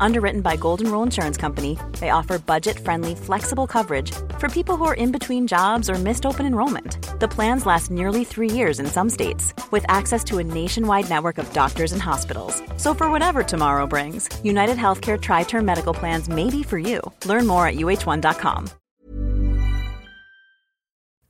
Underwritten by Golden Rule Insurance Company, they offer budget friendly, flexible coverage for people who are in between jobs or missed open enrollment. The plans last nearly three years in some states, with access to a nationwide network of doctors and hospitals. So, for whatever tomorrow brings, United Healthcare Tri Term Medical Plans may be for you. Learn more at uh1.com.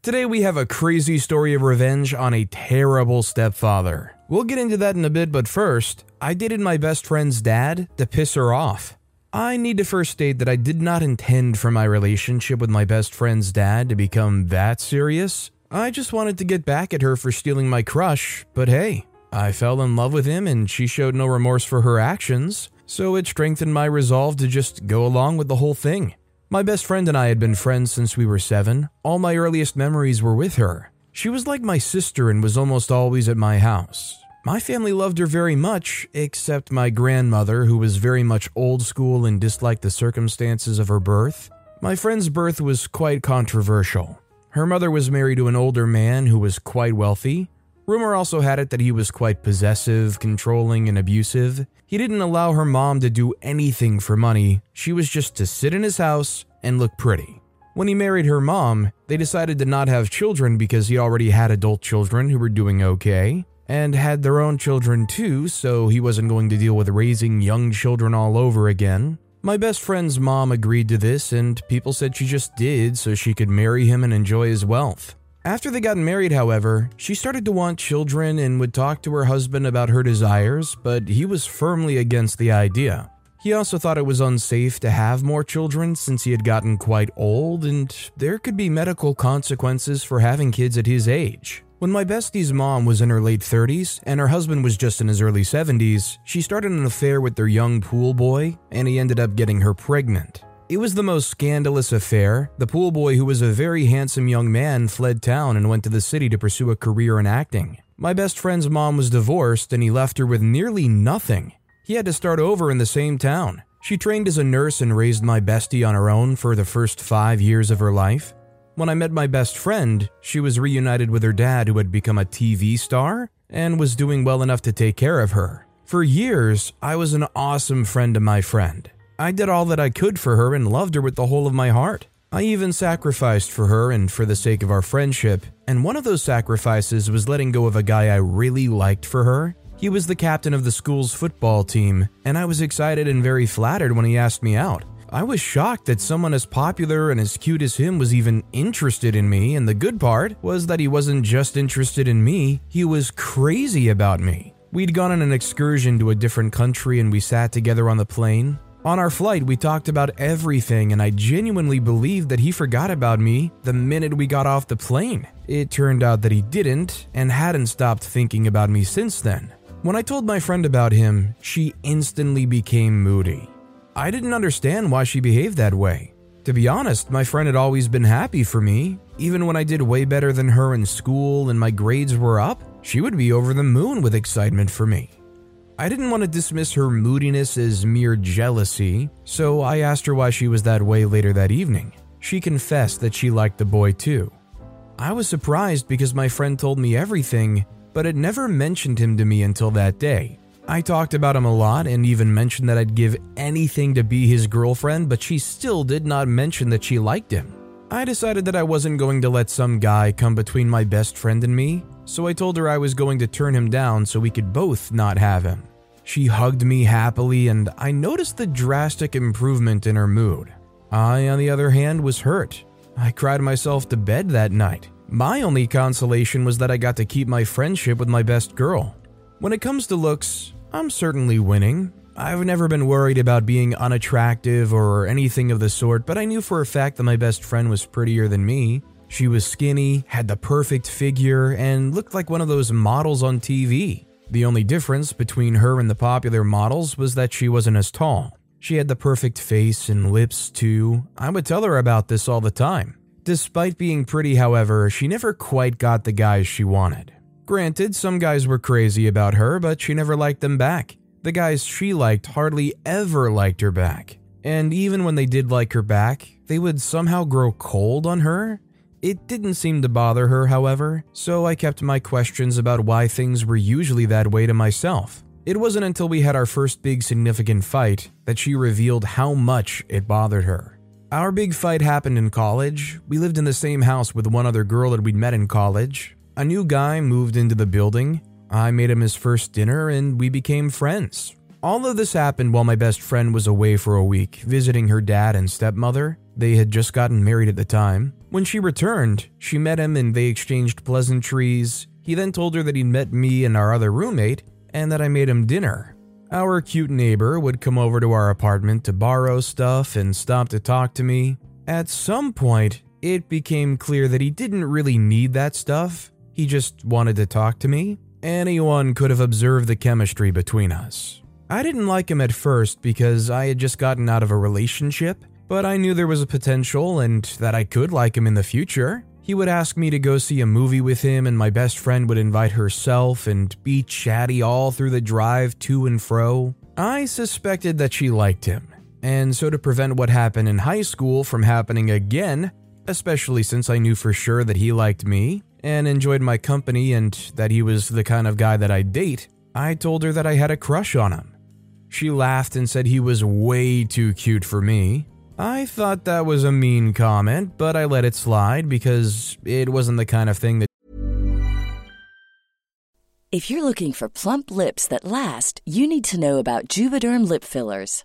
Today we have a crazy story of revenge on a terrible stepfather. We'll get into that in a bit, but first, I dated my best friend's dad to piss her off. I need to first state that I did not intend for my relationship with my best friend's dad to become that serious. I just wanted to get back at her for stealing my crush, but hey, I fell in love with him and she showed no remorse for her actions, so it strengthened my resolve to just go along with the whole thing. My best friend and I had been friends since we were seven. All my earliest memories were with her. She was like my sister and was almost always at my house. My family loved her very much, except my grandmother, who was very much old school and disliked the circumstances of her birth. My friend's birth was quite controversial. Her mother was married to an older man who was quite wealthy. Rumor also had it that he was quite possessive, controlling, and abusive. He didn't allow her mom to do anything for money, she was just to sit in his house and look pretty. When he married her mom, they decided to not have children because he already had adult children who were doing okay, and had their own children too, so he wasn't going to deal with raising young children all over again. My best friend's mom agreed to this, and people said she just did so she could marry him and enjoy his wealth. After they got married, however, she started to want children and would talk to her husband about her desires, but he was firmly against the idea. He also thought it was unsafe to have more children since he had gotten quite old and there could be medical consequences for having kids at his age. When my bestie's mom was in her late 30s and her husband was just in his early 70s, she started an affair with their young pool boy and he ended up getting her pregnant. It was the most scandalous affair. The pool boy, who was a very handsome young man, fled town and went to the city to pursue a career in acting. My best friend's mom was divorced and he left her with nearly nothing. He had to start over in the same town. She trained as a nurse and raised my bestie on her own for the first five years of her life. When I met my best friend, she was reunited with her dad, who had become a TV star and was doing well enough to take care of her. For years, I was an awesome friend to my friend. I did all that I could for her and loved her with the whole of my heart. I even sacrificed for her and for the sake of our friendship, and one of those sacrifices was letting go of a guy I really liked for her. He was the captain of the school's football team, and I was excited and very flattered when he asked me out. I was shocked that someone as popular and as cute as him was even interested in me, and the good part was that he wasn't just interested in me, he was crazy about me. We'd gone on an excursion to a different country and we sat together on the plane. On our flight, we talked about everything, and I genuinely believed that he forgot about me the minute we got off the plane. It turned out that he didn't, and hadn't stopped thinking about me since then. When I told my friend about him, she instantly became moody. I didn't understand why she behaved that way. To be honest, my friend had always been happy for me. Even when I did way better than her in school and my grades were up, she would be over the moon with excitement for me. I didn't want to dismiss her moodiness as mere jealousy, so I asked her why she was that way later that evening. She confessed that she liked the boy too. I was surprised because my friend told me everything, but had never mentioned him to me until that day. I talked about him a lot and even mentioned that I'd give anything to be his girlfriend, but she still did not mention that she liked him. I decided that I wasn't going to let some guy come between my best friend and me, so I told her I was going to turn him down so we could both not have him. She hugged me happily, and I noticed the drastic improvement in her mood. I, on the other hand, was hurt. I cried myself to bed that night. My only consolation was that I got to keep my friendship with my best girl. When it comes to looks, I'm certainly winning. I've never been worried about being unattractive or anything of the sort, but I knew for a fact that my best friend was prettier than me. She was skinny, had the perfect figure, and looked like one of those models on TV. The only difference between her and the popular models was that she wasn't as tall. She had the perfect face and lips, too. I would tell her about this all the time. Despite being pretty, however, she never quite got the guys she wanted. Granted, some guys were crazy about her, but she never liked them back. The guys she liked hardly ever liked her back. And even when they did like her back, they would somehow grow cold on her. It didn't seem to bother her, however, so I kept my questions about why things were usually that way to myself. It wasn't until we had our first big significant fight that she revealed how much it bothered her. Our big fight happened in college. We lived in the same house with one other girl that we'd met in college. A new guy moved into the building. I made him his first dinner and we became friends. All of this happened while my best friend was away for a week, visiting her dad and stepmother. They had just gotten married at the time. When she returned, she met him and they exchanged pleasantries. He then told her that he'd met me and our other roommate and that I made him dinner. Our cute neighbor would come over to our apartment to borrow stuff and stop to talk to me. At some point, it became clear that he didn't really need that stuff, he just wanted to talk to me. Anyone could have observed the chemistry between us. I didn't like him at first because I had just gotten out of a relationship, but I knew there was a potential and that I could like him in the future. He would ask me to go see a movie with him, and my best friend would invite herself and be chatty all through the drive to and fro. I suspected that she liked him, and so to prevent what happened in high school from happening again, especially since I knew for sure that he liked me and enjoyed my company and that he was the kind of guy that I'd date, I told her that I had a crush on him. She laughed and said he was way too cute for me. I thought that was a mean comment, but I let it slide because it wasn't the kind of thing that. If you're looking for plump lips that last, you need to know about Juvederm lip fillers.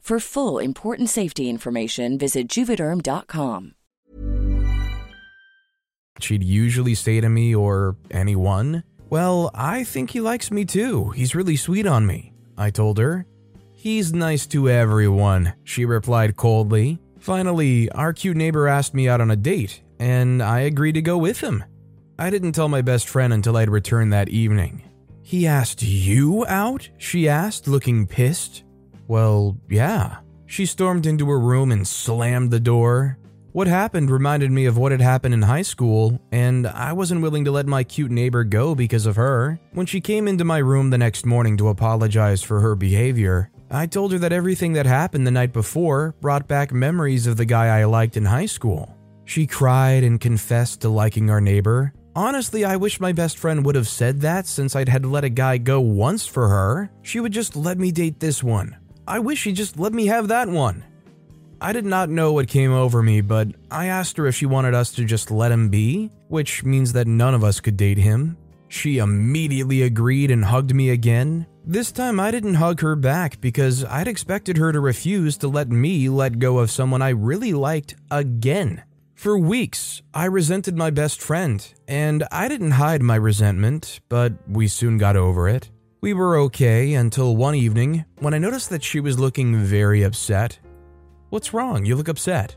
For full important safety information, visit juvederm.com. She'd usually say to me or anyone, Well, I think he likes me too. He's really sweet on me. I told her. He's nice to everyone, she replied coldly. Finally, our cute neighbor asked me out on a date, and I agreed to go with him. I didn't tell my best friend until I'd returned that evening. He asked you out? She asked, looking pissed. Well, yeah. She stormed into her room and slammed the door. What happened reminded me of what had happened in high school, and I wasn't willing to let my cute neighbor go because of her. When she came into my room the next morning to apologize for her behavior, I told her that everything that happened the night before brought back memories of the guy I liked in high school. She cried and confessed to liking our neighbor. Honestly, I wish my best friend would have said that since I'd had let a guy go once for her. She would just let me date this one. I wish she'd just let me have that one. I did not know what came over me, but I asked her if she wanted us to just let him be, which means that none of us could date him. She immediately agreed and hugged me again. This time I didn't hug her back because I'd expected her to refuse to let me let go of someone I really liked again. For weeks, I resented my best friend, and I didn't hide my resentment, but we soon got over it. We were okay until one evening when I noticed that she was looking very upset. What's wrong? You look upset.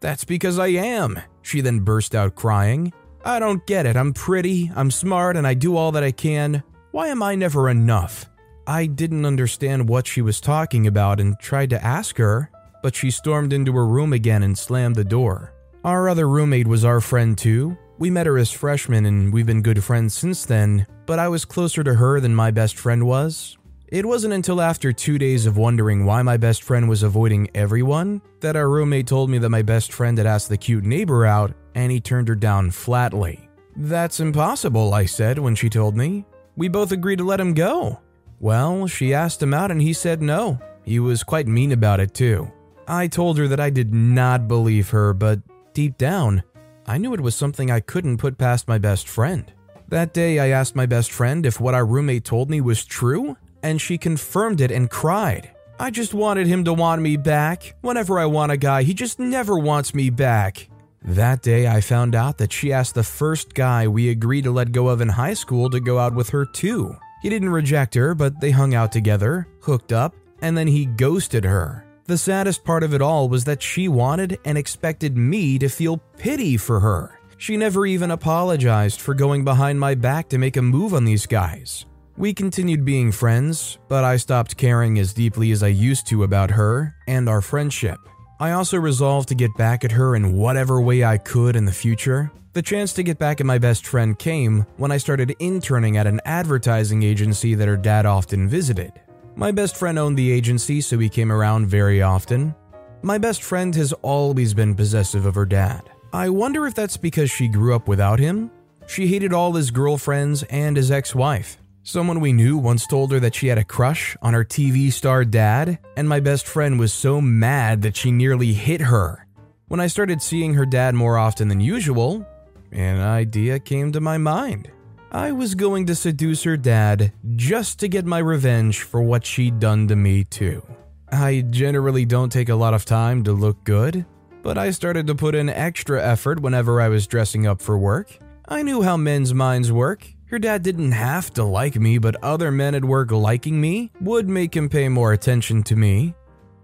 That's because I am, she then burst out crying. I don't get it. I'm pretty, I'm smart, and I do all that I can. Why am I never enough? I didn't understand what she was talking about and tried to ask her, but she stormed into her room again and slammed the door. Our other roommate was our friend too. We met her as freshmen and we've been good friends since then, but I was closer to her than my best friend was. It wasn't until after two days of wondering why my best friend was avoiding everyone that our roommate told me that my best friend had asked the cute neighbor out and he turned her down flatly. That's impossible, I said when she told me. We both agreed to let him go. Well, she asked him out and he said no. He was quite mean about it too. I told her that I did not believe her, but deep down, I knew it was something I couldn't put past my best friend. That day, I asked my best friend if what our roommate told me was true, and she confirmed it and cried. I just wanted him to want me back. Whenever I want a guy, he just never wants me back. That day, I found out that she asked the first guy we agreed to let go of in high school to go out with her too. He didn't reject her, but they hung out together, hooked up, and then he ghosted her. The saddest part of it all was that she wanted and expected me to feel pity for her. She never even apologized for going behind my back to make a move on these guys. We continued being friends, but I stopped caring as deeply as I used to about her and our friendship. I also resolved to get back at her in whatever way I could in the future. The chance to get back at my best friend came when I started interning at an advertising agency that her dad often visited. My best friend owned the agency, so he came around very often. My best friend has always been possessive of her dad. I wonder if that's because she grew up without him? She hated all his girlfriends and his ex wife. Someone we knew once told her that she had a crush on her TV star dad, and my best friend was so mad that she nearly hit her. When I started seeing her dad more often than usual, an idea came to my mind. I was going to seduce her dad just to get my revenge for what she'd done to me, too. I generally don't take a lot of time to look good, but I started to put in extra effort whenever I was dressing up for work. I knew how men's minds work. Her dad didn't have to like me, but other men at work liking me would make him pay more attention to me.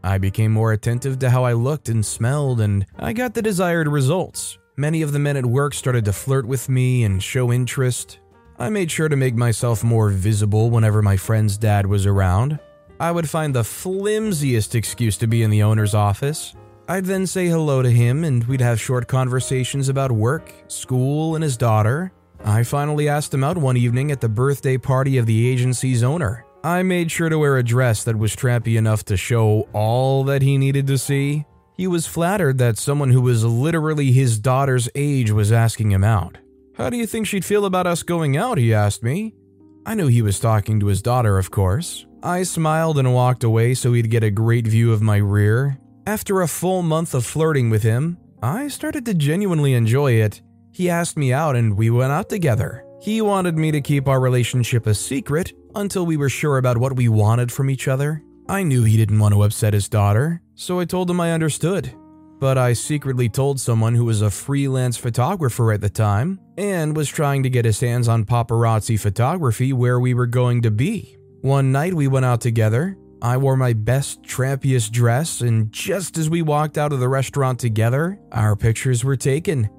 I became more attentive to how I looked and smelled, and I got the desired results. Many of the men at work started to flirt with me and show interest. I made sure to make myself more visible whenever my friend's dad was around. I would find the flimsiest excuse to be in the owner's office. I'd then say hello to him and we'd have short conversations about work, school, and his daughter. I finally asked him out one evening at the birthday party of the agency's owner. I made sure to wear a dress that was trampy enough to show all that he needed to see. He was flattered that someone who was literally his daughter's age was asking him out. How do you think she'd feel about us going out? He asked me. I knew he was talking to his daughter, of course. I smiled and walked away so he'd get a great view of my rear. After a full month of flirting with him, I started to genuinely enjoy it. He asked me out and we went out together. He wanted me to keep our relationship a secret until we were sure about what we wanted from each other. I knew he didn't want to upset his daughter, so I told him I understood. But I secretly told someone who was a freelance photographer at the time and was trying to get his hands on paparazzi photography where we were going to be. One night we went out together. I wore my best, trampiest dress, and just as we walked out of the restaurant together, our pictures were taken.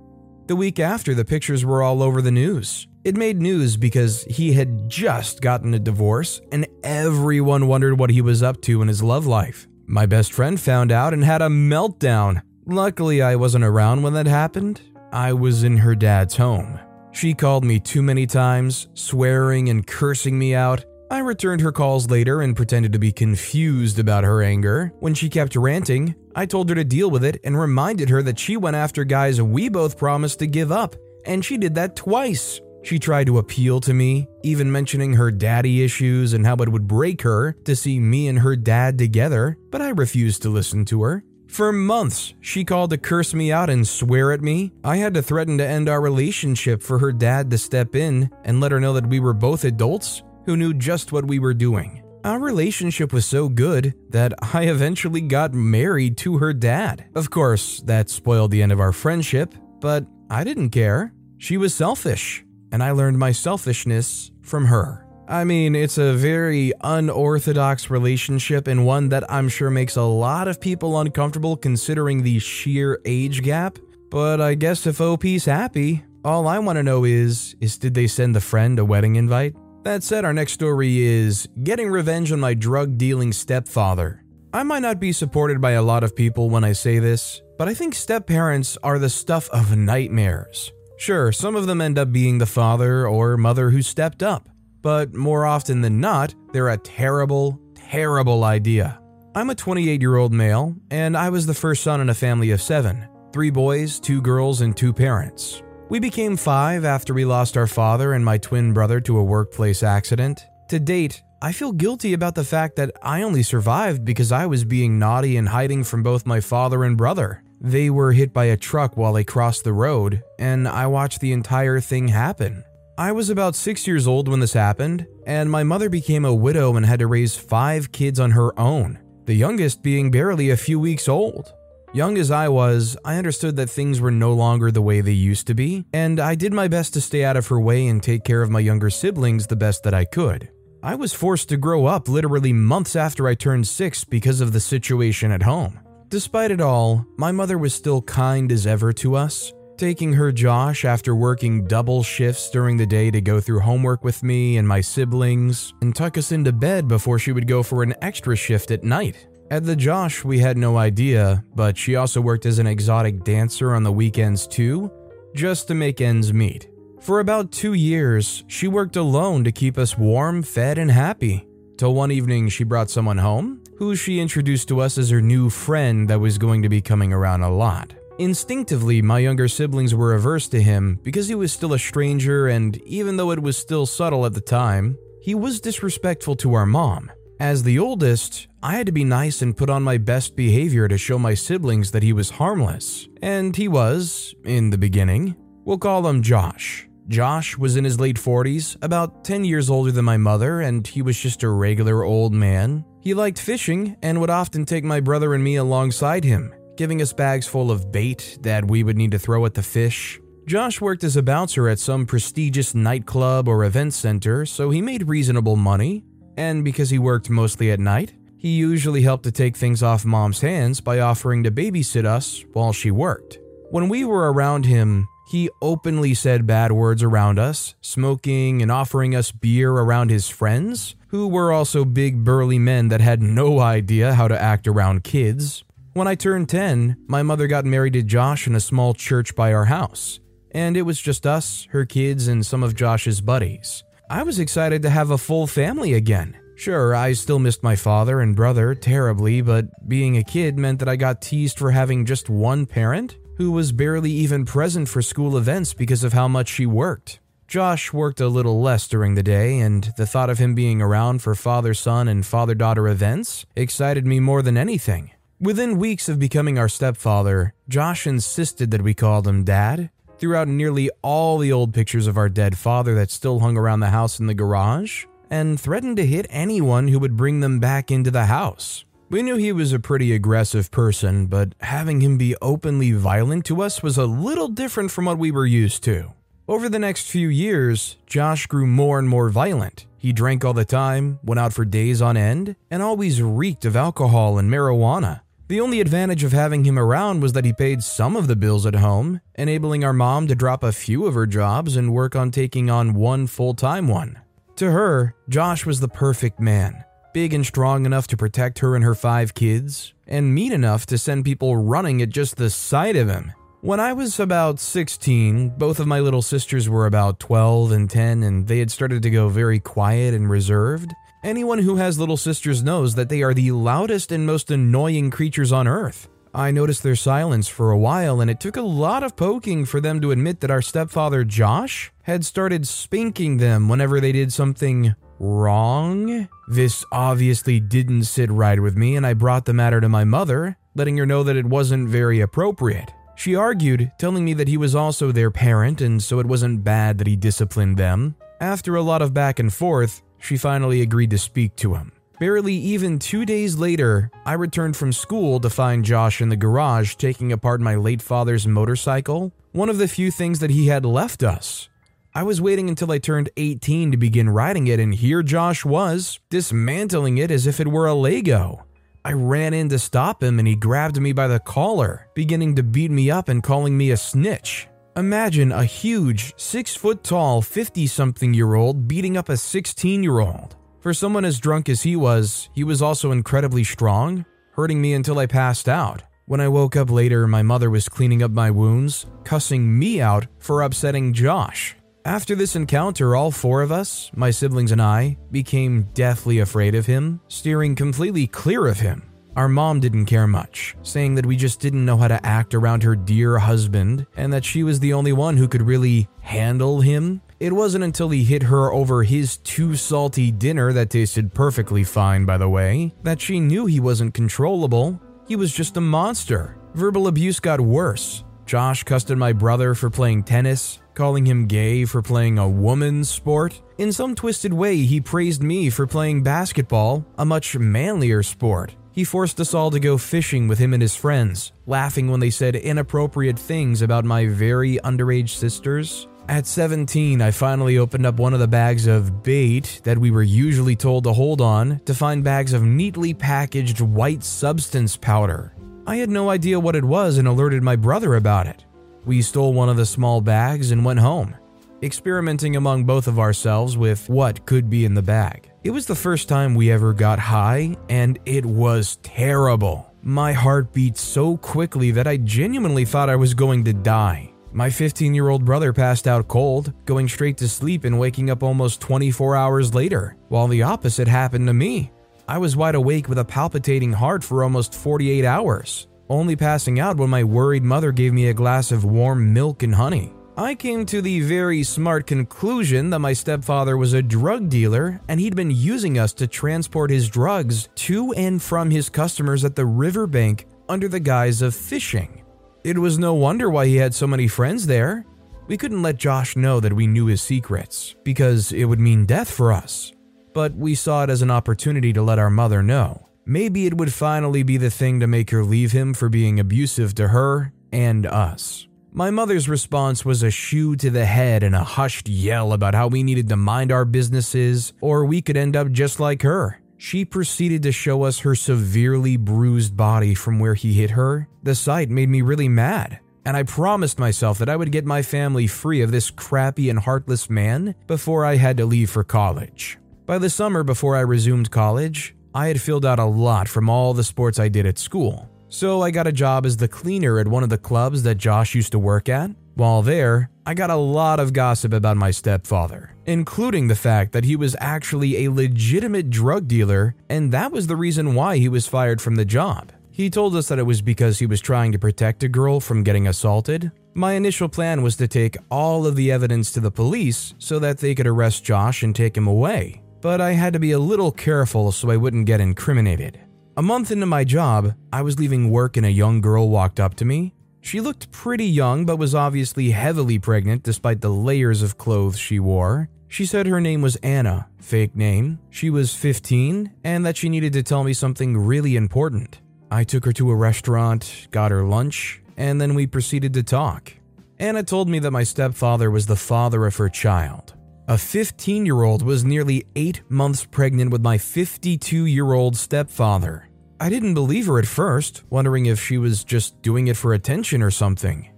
The week after, the pictures were all over the news. It made news because he had just gotten a divorce, and everyone wondered what he was up to in his love life. My best friend found out and had a meltdown. Luckily, I wasn't around when that happened. I was in her dad's home. She called me too many times, swearing and cursing me out. I returned her calls later and pretended to be confused about her anger. When she kept ranting, I told her to deal with it and reminded her that she went after guys we both promised to give up, and she did that twice. She tried to appeal to me, even mentioning her daddy issues and how it would break her to see me and her dad together, but I refused to listen to her. For months, she called to curse me out and swear at me. I had to threaten to end our relationship for her dad to step in and let her know that we were both adults who knew just what we were doing. Our relationship was so good that I eventually got married to her dad. Of course, that spoiled the end of our friendship, but I didn't care. She was selfish, and I learned my selfishness from her. I mean, it's a very unorthodox relationship and one that I'm sure makes a lot of people uncomfortable considering the sheer age gap. But I guess if OP's happy, all I want to know is is did they send the friend a wedding invite? That said, our next story is Getting Revenge on My Drug Dealing Stepfather. I might not be supported by a lot of people when I say this, but I think step parents are the stuff of nightmares. Sure, some of them end up being the father or mother who stepped up, but more often than not, they're a terrible, terrible idea. I'm a 28 year old male, and I was the first son in a family of seven three boys, two girls, and two parents. We became five after we lost our father and my twin brother to a workplace accident. To date, I feel guilty about the fact that I only survived because I was being naughty and hiding from both my father and brother. They were hit by a truck while they crossed the road, and I watched the entire thing happen. I was about six years old when this happened, and my mother became a widow and had to raise five kids on her own, the youngest being barely a few weeks old. Young as I was, I understood that things were no longer the way they used to be, and I did my best to stay out of her way and take care of my younger siblings the best that I could. I was forced to grow up literally months after I turned six because of the situation at home. Despite it all, my mother was still kind as ever to us, taking her Josh after working double shifts during the day to go through homework with me and my siblings, and tuck us into bed before she would go for an extra shift at night. At the Josh, we had no idea, but she also worked as an exotic dancer on the weekends too, just to make ends meet. For about two years, she worked alone to keep us warm, fed, and happy. Till one evening, she brought someone home, who she introduced to us as her new friend that was going to be coming around a lot. Instinctively, my younger siblings were averse to him because he was still a stranger, and even though it was still subtle at the time, he was disrespectful to our mom. As the oldest, I had to be nice and put on my best behavior to show my siblings that he was harmless. And he was, in the beginning. We'll call him Josh. Josh was in his late 40s, about 10 years older than my mother, and he was just a regular old man. He liked fishing and would often take my brother and me alongside him, giving us bags full of bait that we would need to throw at the fish. Josh worked as a bouncer at some prestigious nightclub or event center, so he made reasonable money. And because he worked mostly at night, he usually helped to take things off mom's hands by offering to babysit us while she worked. When we were around him, he openly said bad words around us, smoking and offering us beer around his friends, who were also big burly men that had no idea how to act around kids. When I turned 10, my mother got married to Josh in a small church by our house, and it was just us, her kids, and some of Josh's buddies. I was excited to have a full family again. Sure, I still missed my father and brother terribly, but being a kid meant that I got teased for having just one parent who was barely even present for school events because of how much she worked. Josh worked a little less during the day, and the thought of him being around for father son and father daughter events excited me more than anything. Within weeks of becoming our stepfather, Josh insisted that we called him Dad, threw out nearly all the old pictures of our dead father that still hung around the house in the garage, and threatened to hit anyone who would bring them back into the house. We knew he was a pretty aggressive person, but having him be openly violent to us was a little different from what we were used to. Over the next few years, Josh grew more and more violent. He drank all the time, went out for days on end, and always reeked of alcohol and marijuana. The only advantage of having him around was that he paid some of the bills at home, enabling our mom to drop a few of her jobs and work on taking on one full time one. To her, Josh was the perfect man big and strong enough to protect her and her five kids, and mean enough to send people running at just the sight of him. When I was about 16, both of my little sisters were about 12 and 10, and they had started to go very quiet and reserved. Anyone who has little sisters knows that they are the loudest and most annoying creatures on earth. I noticed their silence for a while, and it took a lot of poking for them to admit that our stepfather, Josh, had started spanking them whenever they did something wrong. This obviously didn't sit right with me, and I brought the matter to my mother, letting her know that it wasn't very appropriate. She argued, telling me that he was also their parent, and so it wasn't bad that he disciplined them. After a lot of back and forth, she finally agreed to speak to him. Barely even two days later, I returned from school to find Josh in the garage taking apart my late father's motorcycle, one of the few things that he had left us. I was waiting until I turned 18 to begin riding it, and here Josh was, dismantling it as if it were a Lego. I ran in to stop him, and he grabbed me by the collar, beginning to beat me up and calling me a snitch. Imagine a huge, six foot tall, 50 something year old beating up a 16 year old. For someone as drunk as he was, he was also incredibly strong, hurting me until I passed out. When I woke up later, my mother was cleaning up my wounds, cussing me out for upsetting Josh. After this encounter, all four of us, my siblings and I, became deathly afraid of him, steering completely clear of him. Our mom didn't care much, saying that we just didn't know how to act around her dear husband and that she was the only one who could really handle him. It wasn't until he hit her over his too salty dinner that tasted perfectly fine, by the way, that she knew he wasn't controllable. He was just a monster, Verbal abuse got worse. Josh cussed at my brother for playing tennis, calling him gay for playing a woman's sport. In some twisted way, he praised me for playing basketball, a much manlier sport. He forced us all to go fishing with him and his friends, laughing when they said inappropriate things about my very underage sisters. At 17, I finally opened up one of the bags of bait that we were usually told to hold on to find bags of neatly packaged white substance powder. I had no idea what it was and alerted my brother about it. We stole one of the small bags and went home, experimenting among both of ourselves with what could be in the bag. It was the first time we ever got high, and it was terrible. My heart beat so quickly that I genuinely thought I was going to die. My 15 year old brother passed out cold, going straight to sleep and waking up almost 24 hours later, while the opposite happened to me. I was wide awake with a palpitating heart for almost 48 hours, only passing out when my worried mother gave me a glass of warm milk and honey. I came to the very smart conclusion that my stepfather was a drug dealer and he'd been using us to transport his drugs to and from his customers at the riverbank under the guise of fishing. It was no wonder why he had so many friends there. We couldn't let Josh know that we knew his secrets, because it would mean death for us. But we saw it as an opportunity to let our mother know. Maybe it would finally be the thing to make her leave him for being abusive to her and us. My mother's response was a shoe to the head and a hushed yell about how we needed to mind our businesses or we could end up just like her. She proceeded to show us her severely bruised body from where he hit her. The sight made me really mad, and I promised myself that I would get my family free of this crappy and heartless man before I had to leave for college. By the summer before I resumed college, I had filled out a lot from all the sports I did at school. So I got a job as the cleaner at one of the clubs that Josh used to work at. While there, I got a lot of gossip about my stepfather, including the fact that he was actually a legitimate drug dealer, and that was the reason why he was fired from the job. He told us that it was because he was trying to protect a girl from getting assaulted. My initial plan was to take all of the evidence to the police so that they could arrest Josh and take him away, but I had to be a little careful so I wouldn't get incriminated. A month into my job, I was leaving work and a young girl walked up to me she looked pretty young, but was obviously heavily pregnant despite the layers of clothes she wore. She said her name was Anna, fake name. She was 15, and that she needed to tell me something really important. I took her to a restaurant, got her lunch, and then we proceeded to talk. Anna told me that my stepfather was the father of her child. A 15 year old was nearly eight months pregnant with my 52 year old stepfather. I didn't believe her at first, wondering if she was just doing it for attention or something.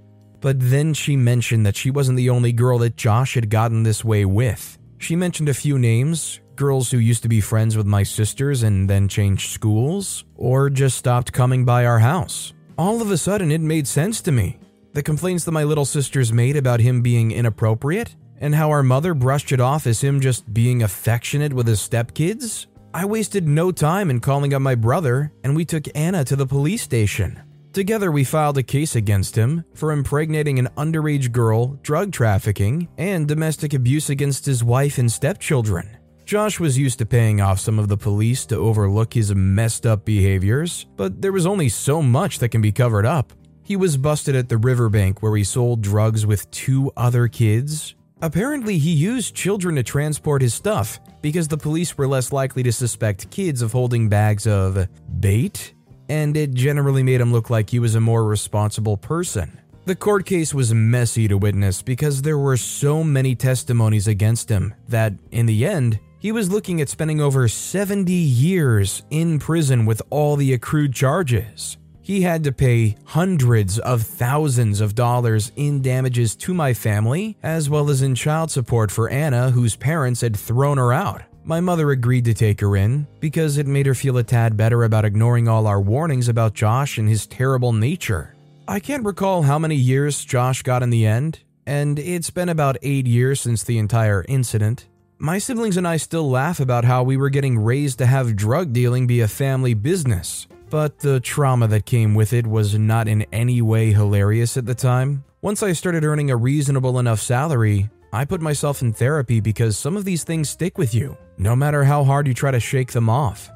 But then she mentioned that she wasn't the only girl that Josh had gotten this way with. She mentioned a few names girls who used to be friends with my sisters and then changed schools, or just stopped coming by our house. All of a sudden, it made sense to me. The complaints that my little sisters made about him being inappropriate, and how our mother brushed it off as him just being affectionate with his stepkids, I wasted no time in calling up my brother, and we took Anna to the police station. Together, we filed a case against him for impregnating an underage girl, drug trafficking, and domestic abuse against his wife and stepchildren. Josh was used to paying off some of the police to overlook his messed up behaviors, but there was only so much that can be covered up. He was busted at the riverbank where he sold drugs with two other kids, Apparently, he used children to transport his stuff because the police were less likely to suspect kids of holding bags of bait, and it generally made him look like he was a more responsible person. The court case was messy to witness because there were so many testimonies against him that, in the end, he was looking at spending over 70 years in prison with all the accrued charges. He had to pay hundreds of thousands of dollars in damages to my family, as well as in child support for Anna, whose parents had thrown her out. My mother agreed to take her in because it made her feel a tad better about ignoring all our warnings about Josh and his terrible nature. I can't recall how many years Josh got in the end, and it's been about eight years since the entire incident. My siblings and I still laugh about how we were getting raised to have drug dealing be a family business. But the trauma that came with it was not in any way hilarious at the time. Once I started earning a reasonable enough salary, I put myself in therapy because some of these things stick with you, no matter how hard you try to shake them off.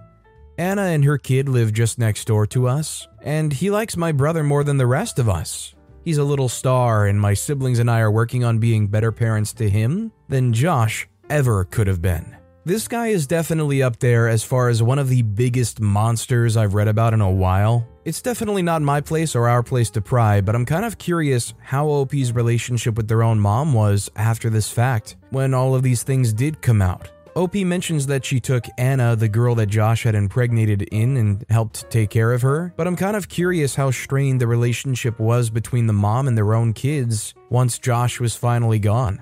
Anna and her kid live just next door to us, and he likes my brother more than the rest of us. He's a little star, and my siblings and I are working on being better parents to him than Josh ever could have been. This guy is definitely up there as far as one of the biggest monsters I've read about in a while. It's definitely not my place or our place to pry, but I'm kind of curious how OP's relationship with their own mom was after this fact, when all of these things did come out. OP mentions that she took Anna, the girl that Josh had impregnated, in and helped take care of her, but I'm kind of curious how strained the relationship was between the mom and their own kids once Josh was finally gone.